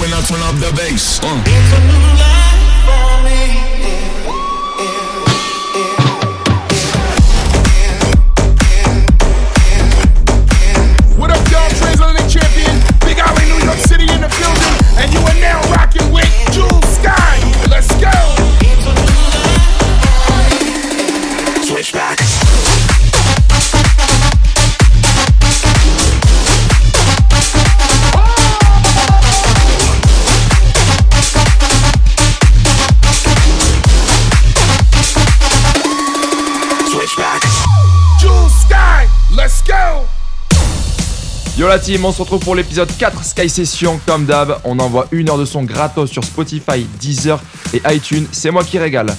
when I turn up the bass. Uh. It's a new life for me. La team, on se retrouve pour l'épisode 4 Sky Session comme d'hab. On envoie une heure de son gratos sur Spotify, Deezer et iTunes. C'est moi qui régale.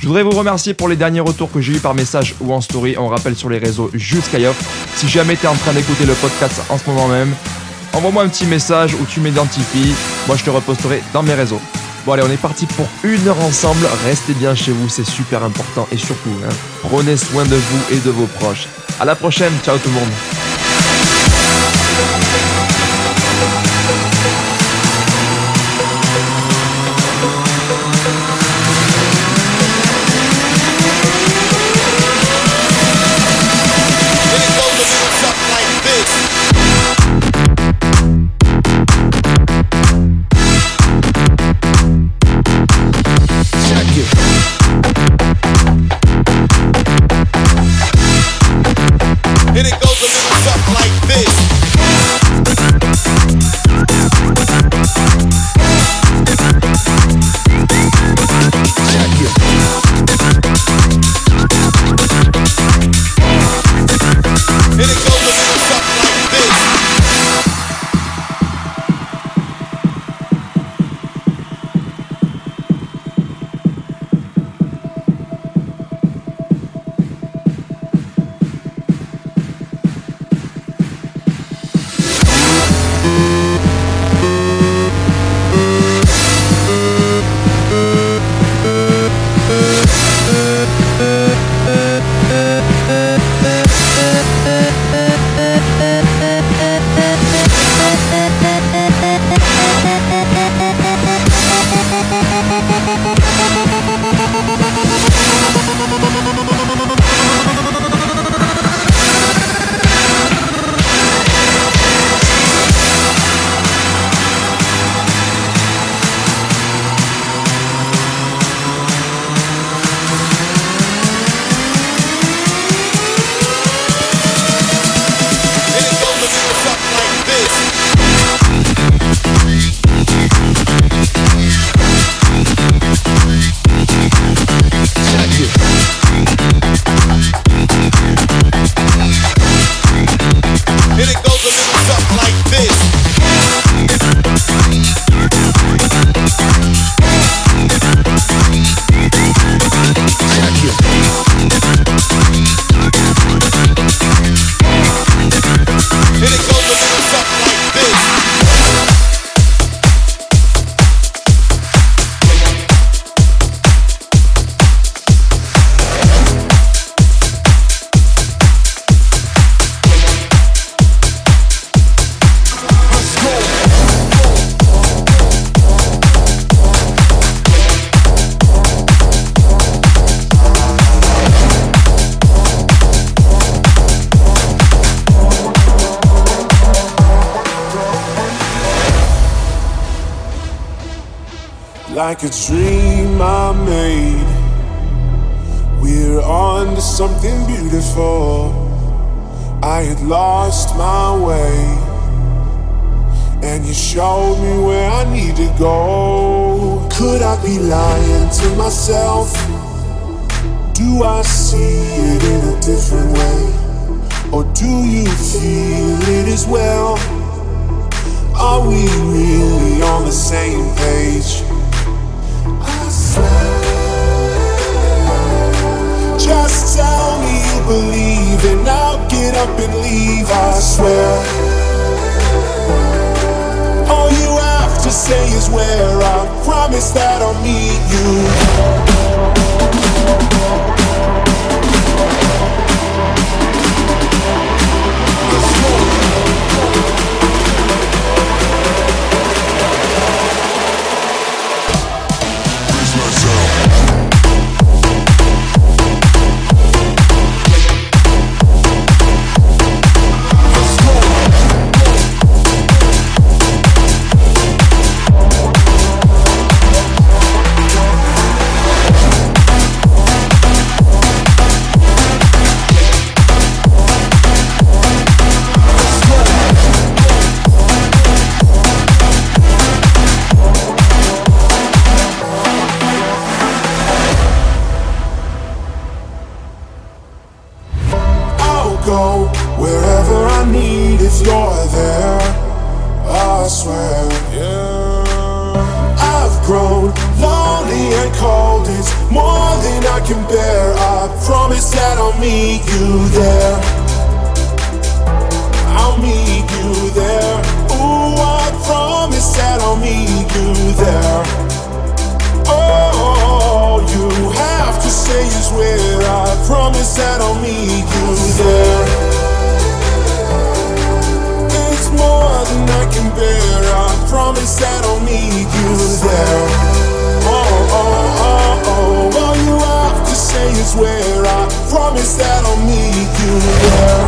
Je voudrais vous remercier pour les derniers retours que j'ai eu par message ou en story. On rappelle sur les réseaux Skyoff. Si jamais t'es en train d'écouter le podcast en ce moment même, envoie-moi un petit message où tu m'identifies. Moi je te reposterai dans mes réseaux. Bon allez, on est parti pour une heure ensemble. Restez bien chez vous, c'est super important. Et surtout, hein, prenez soin de vous et de vos proches. À la prochaine, ciao tout le monde. Thank you. Like a dream I made. We're on to something beautiful. I had lost my way, and you showed me where I need to go. Could I be lying to myself? Do I see it in a different way? Or do you feel it as well? Are we really on the same page? Just tell me you believe and I'll get up and leave, I swear. All you have to say is where I promise that I'll meet you. go wherever I need if you're there. I swear. Yeah. I've grown lonely and cold. It's more than I can bear. I promise that I'll meet you there. I'll meet you there. Ooh, I promise that I'll meet you there. Oh, you have to say is where I promise that I'll meet you there. It's more than I can bear. I promise that I'll meet you there. Oh, oh, oh, oh. All you have to say is where I promise that I'll meet you there.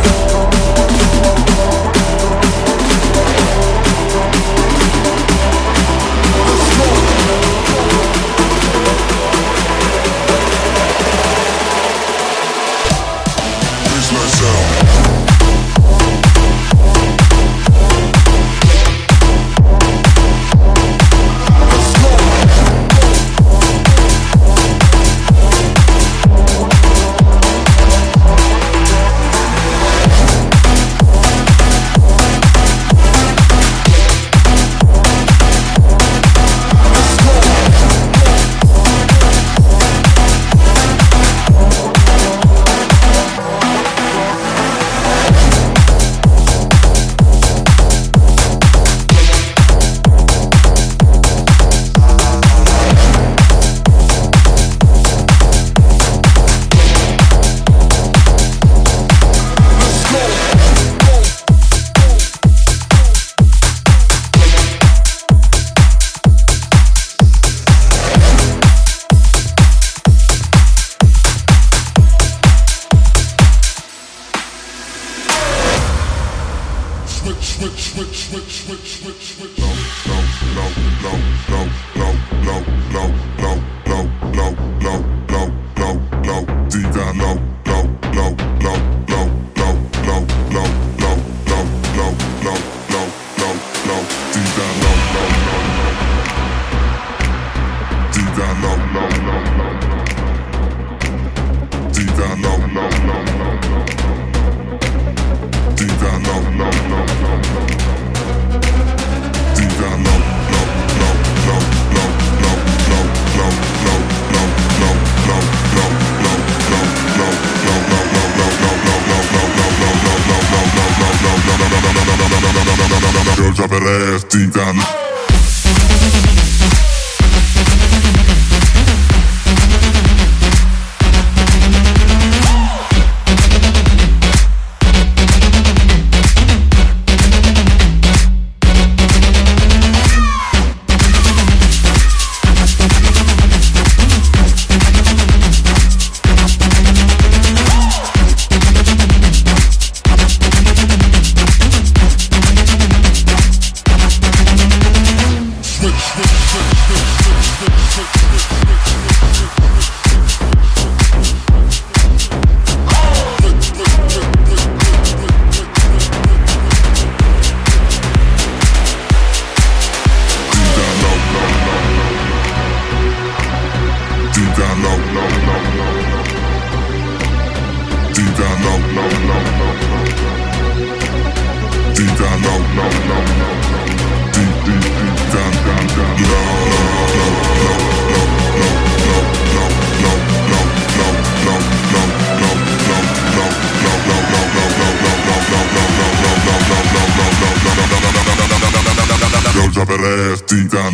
Yo ya veré, titan.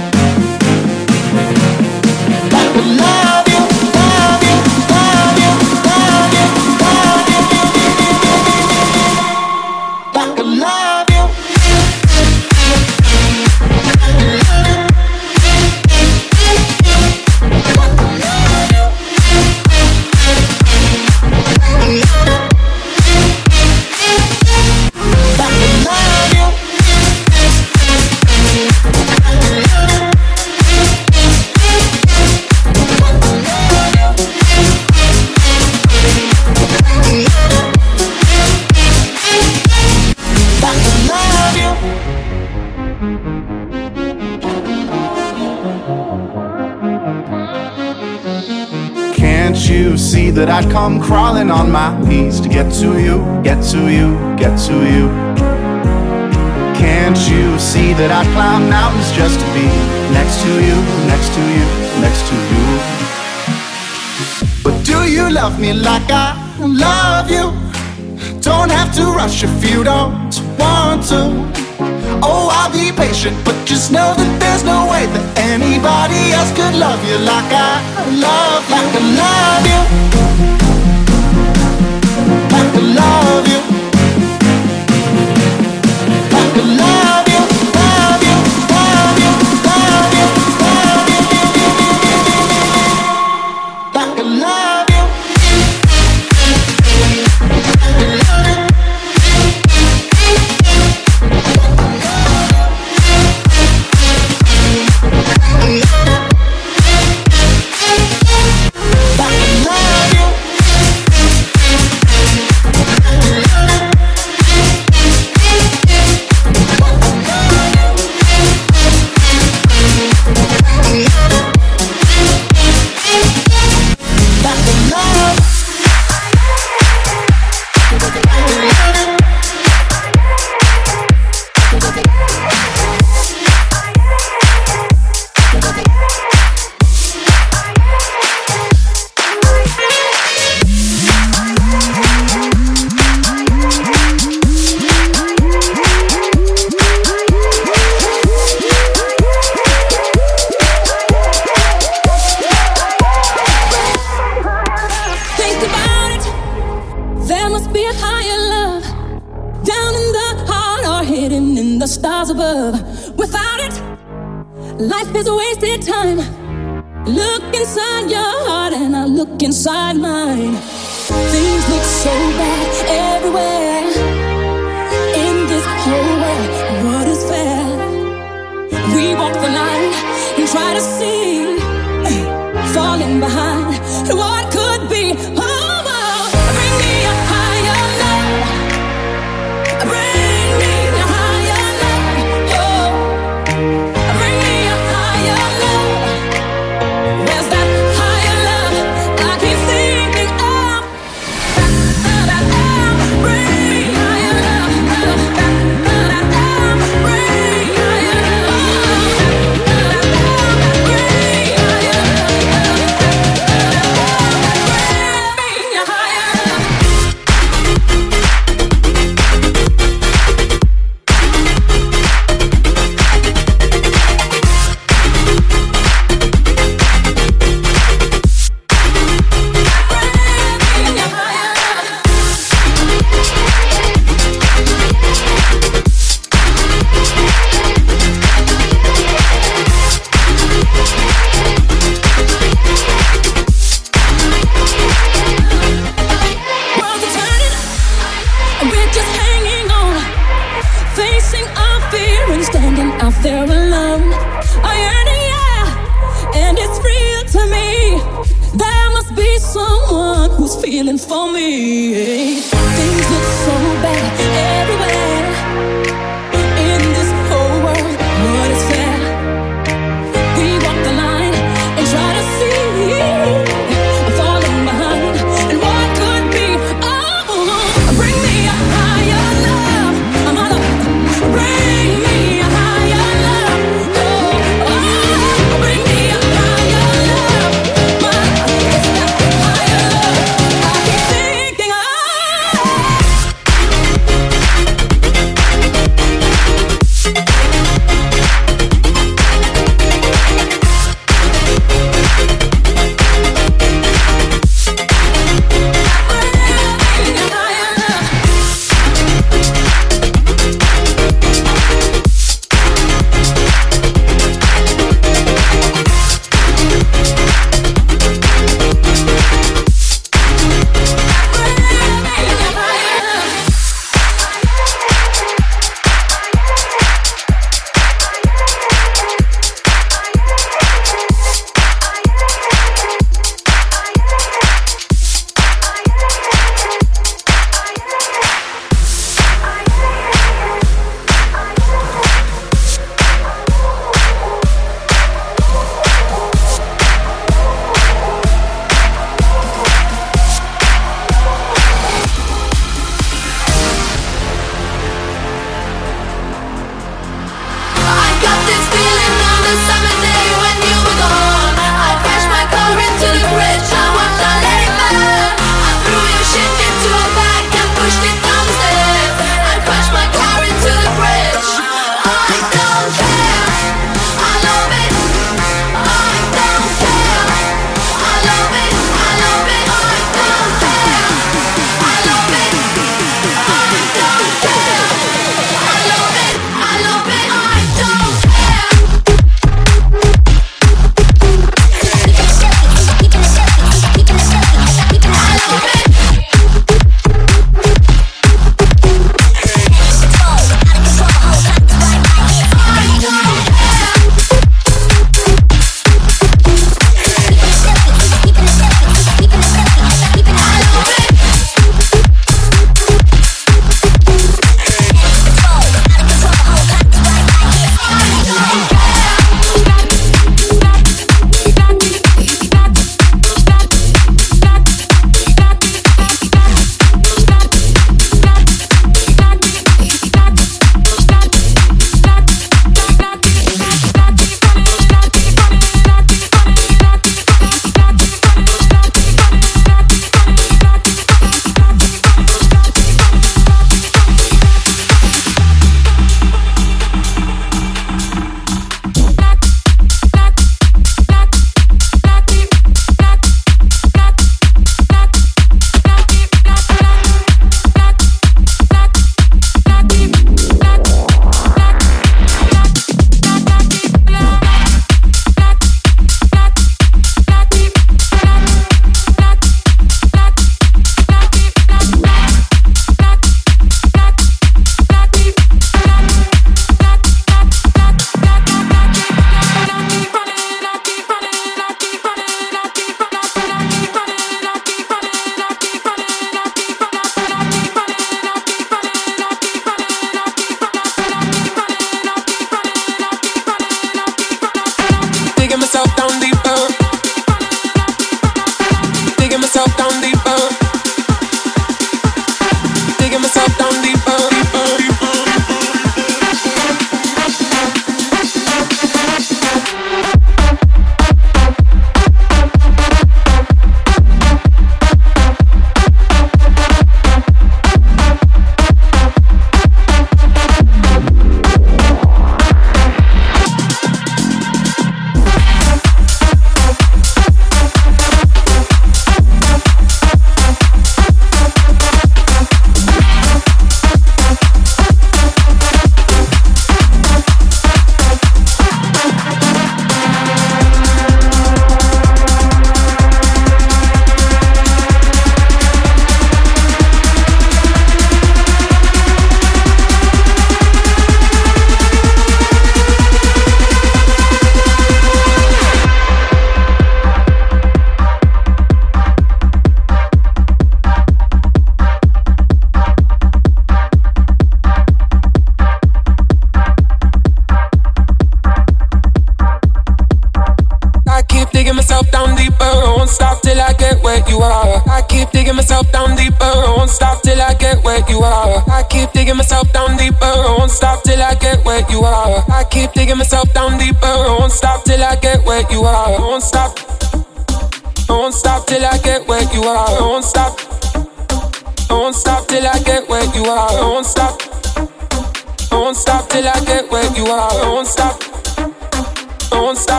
I'd come crawling on my knees to get to you, get to you, get to you? Can't you see that I'd climb mountains just to be next to you, next to you, next to you? But do you love me like I love you? Don't have to rush if you don't want to. Oh, I'll be patient, but just know that there's no way that anybody else could love you like I love, like I love you. Like I love you. Like I love